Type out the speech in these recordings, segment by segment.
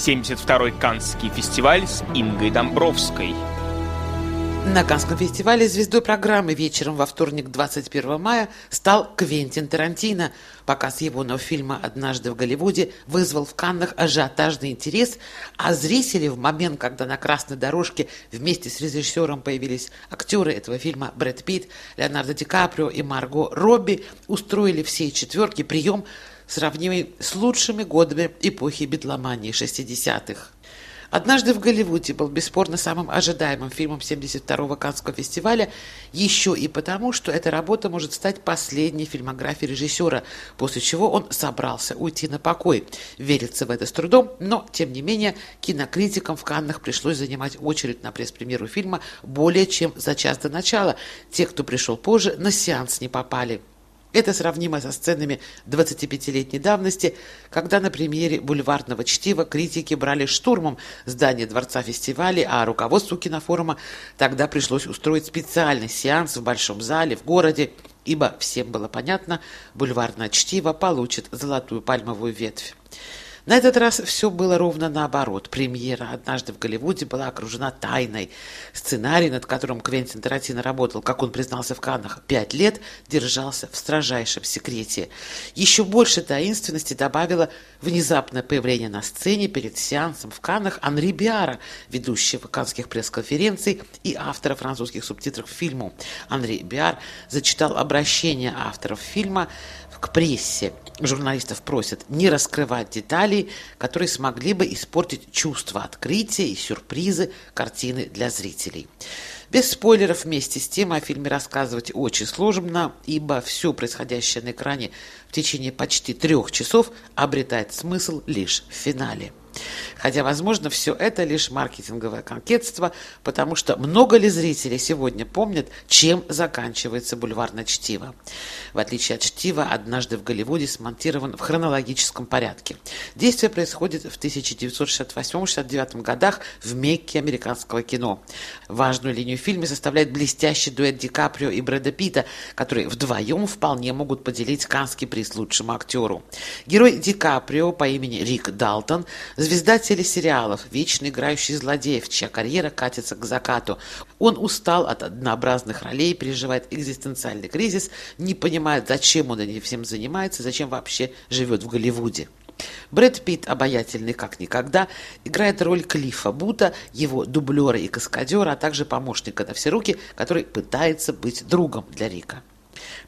72-й Каннский фестиваль с Ингой Домбровской. На Канском фестивале звездой программы вечером во вторник 21 мая стал Квентин Тарантино. Показ его нового фильма «Однажды в Голливуде» вызвал в Каннах ажиотажный интерес, а зрители в момент, когда на красной дорожке вместе с режиссером появились актеры этого фильма Брэд Питт, Леонардо Ди Каприо и Марго Робби, устроили всей четверки прием, сравнимый с лучшими годами эпохи битломании 60-х. «Однажды в Голливуде» был бесспорно самым ожидаемым фильмом 72-го Каннского фестиваля, еще и потому, что эта работа может стать последней фильмографией режиссера, после чего он собрался уйти на покой. Верится в это с трудом, но, тем не менее, кинокритикам в Каннах пришлось занимать очередь на пресс-премьеру фильма более чем за час до начала. Те, кто пришел позже, на сеанс не попали. Это сравнимо со сценами 25-летней давности, когда на премьере бульварного чтива критики брали штурмом здание Дворца фестиваля, а руководству кинофорума тогда пришлось устроить специальный сеанс в Большом зале в городе, ибо всем было понятно, бульварное чтиво получит золотую пальмовую ветвь. На этот раз все было ровно наоборот. Премьера «Однажды в Голливуде» была окружена тайной. Сценарий, над которым Квентин Тарантино работал, как он признался в Каннах, пять лет, держался в строжайшем секрете. Еще больше таинственности добавило внезапное появление на сцене перед сеансом в Каннах Анри Биара, ведущего каннских пресс-конференций и автора французских субтитров к фильму. Анри Биар зачитал обращение авторов фильма к прессе. Журналистов просят не раскрывать деталей, которые смогли бы испортить чувство открытия и сюрпризы картины для зрителей. Без спойлеров вместе с тем о фильме рассказывать очень сложно, ибо все происходящее на экране в течение почти трех часов обретает смысл лишь в финале. Хотя, возможно, все это лишь маркетинговое конкетство, потому что много ли зрителей сегодня помнят, чем заканчивается бульварное чтиво. В отличие от чтива, однажды в Голливуде смонтирован в хронологическом порядке. Действие происходит в 1968-69 годах в Мекке американского кино. Важную линию в фильме составляет блестящий дуэт Ди Каприо и Брэда Питта, которые вдвоем вполне могут поделить канский приз лучшему актеру. Герой Ди Каприо по имени Рик Далтон – Звезда телесериалов, вечно играющий злодеев, чья карьера катится к закату. Он устал от однообразных ролей, переживает экзистенциальный кризис, не понимает, зачем он этим всем занимается, зачем вообще живет в Голливуде. Брэд Питт, обаятельный как никогда, играет роль Клиффа Бута, его дублера и каскадера, а также помощника на все руки, который пытается быть другом для Рика.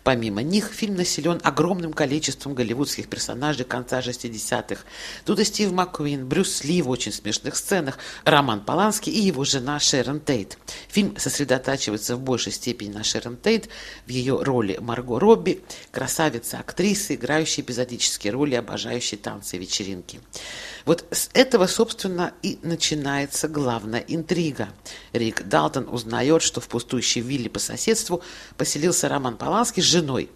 Помимо них, фильм населен огромным количеством голливудских персонажей конца 60-х. Тут и Стив Маккуин, Брюс Ли в очень смешных сценах, Роман Поланский и его жена Шерон Тейт. Фильм сосредотачивается в большей степени на Шерон Тейт в ее роли Марго Робби, красавица-актрисы, играющей эпизодические роли, обожающей танцы и вечеринки. Вот с этого, собственно, и начинается главная интрига. Рик Далтон узнает, что в пустующей вилле по соседству поселился Роман Поланский с женой.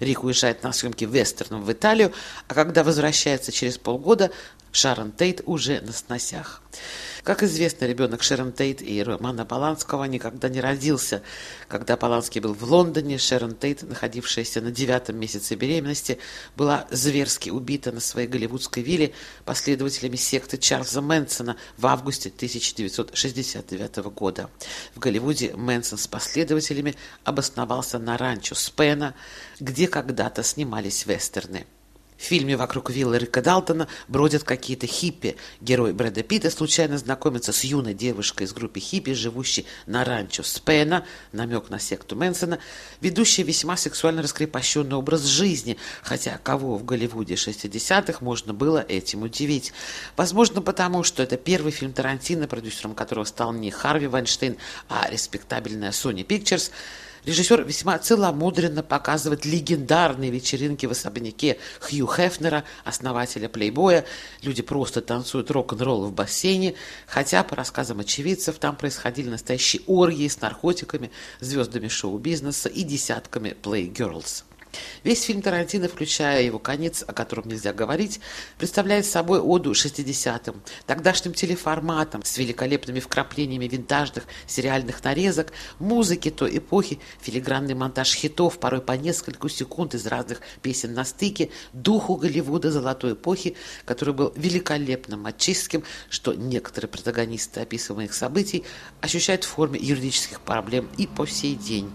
Рик уезжает на съемки вестерном в Италию, а когда возвращается через полгода, Шарон Тейт уже на сносях. Как известно, ребенок Шерон Тейт и Романа Поланского никогда не родился. Когда Поланский был в Лондоне, Шерон Тейт, находившаяся на девятом месяце беременности, была зверски убита на своей голливудской вилле последователями секты Чарльза Мэнсона в августе 1969 года. В Голливуде Мэнсон с последователями обосновался на ранчо Спена, где когда-то снимались вестерны. В фильме «Вокруг виллы Рика Далтона» бродят какие-то хиппи. Герой Брэда Питта случайно знакомится с юной девушкой из группы хиппи, живущей на ранчо Спена, намек на секту Мэнсона, ведущая весьма сексуально раскрепощенный образ жизни, хотя кого в Голливуде 60-х можно было этим удивить. Возможно, потому что это первый фильм Тарантино, продюсером которого стал не Харви Вайнштейн, а респектабельная Sony Pictures – Режиссер весьма целомудренно показывает легендарные вечеринки в особняке Хью Хефнера, основателя плейбоя. Люди просто танцуют рок-н-ролл в бассейне, хотя, по рассказам очевидцев, там происходили настоящие оргии с наркотиками, звездами шоу-бизнеса и десятками плей-герлс. Весь фильм Тарантино, включая его конец, о котором нельзя говорить, представляет собой оду 60-м, тогдашним телеформатом с великолепными вкраплениями винтажных сериальных нарезок, музыки той эпохи, филигранный монтаж хитов, порой по несколько секунд из разных песен на стыке, духу Голливуда золотой эпохи, который был великолепным, мачистским, что некоторые протагонисты описываемых событий ощущают в форме юридических проблем и по сей день.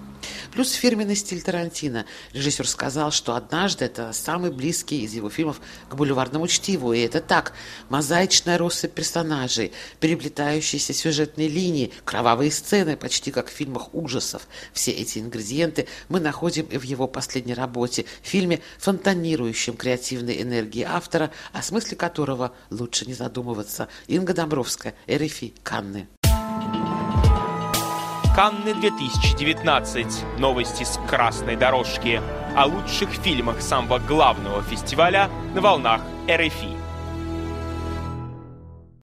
Плюс фирменный стиль Тарантино. Режиссер сказал, что однажды это самый близкий из его фильмов к бульварному чтиву. И это так. Мозаичная россыпь персонажей, переплетающиеся сюжетные линии, кровавые сцены, почти как в фильмах ужасов. Все эти ингредиенты мы находим и в его последней работе, фильме, фонтанирующем креативной энергии автора, о смысле которого лучше не задумываться. Инга Домбровская, РФИ, Канны. Канны 2019. Новости с красной дорожки. О лучших фильмах самого главного фестиваля на волнах РФИ.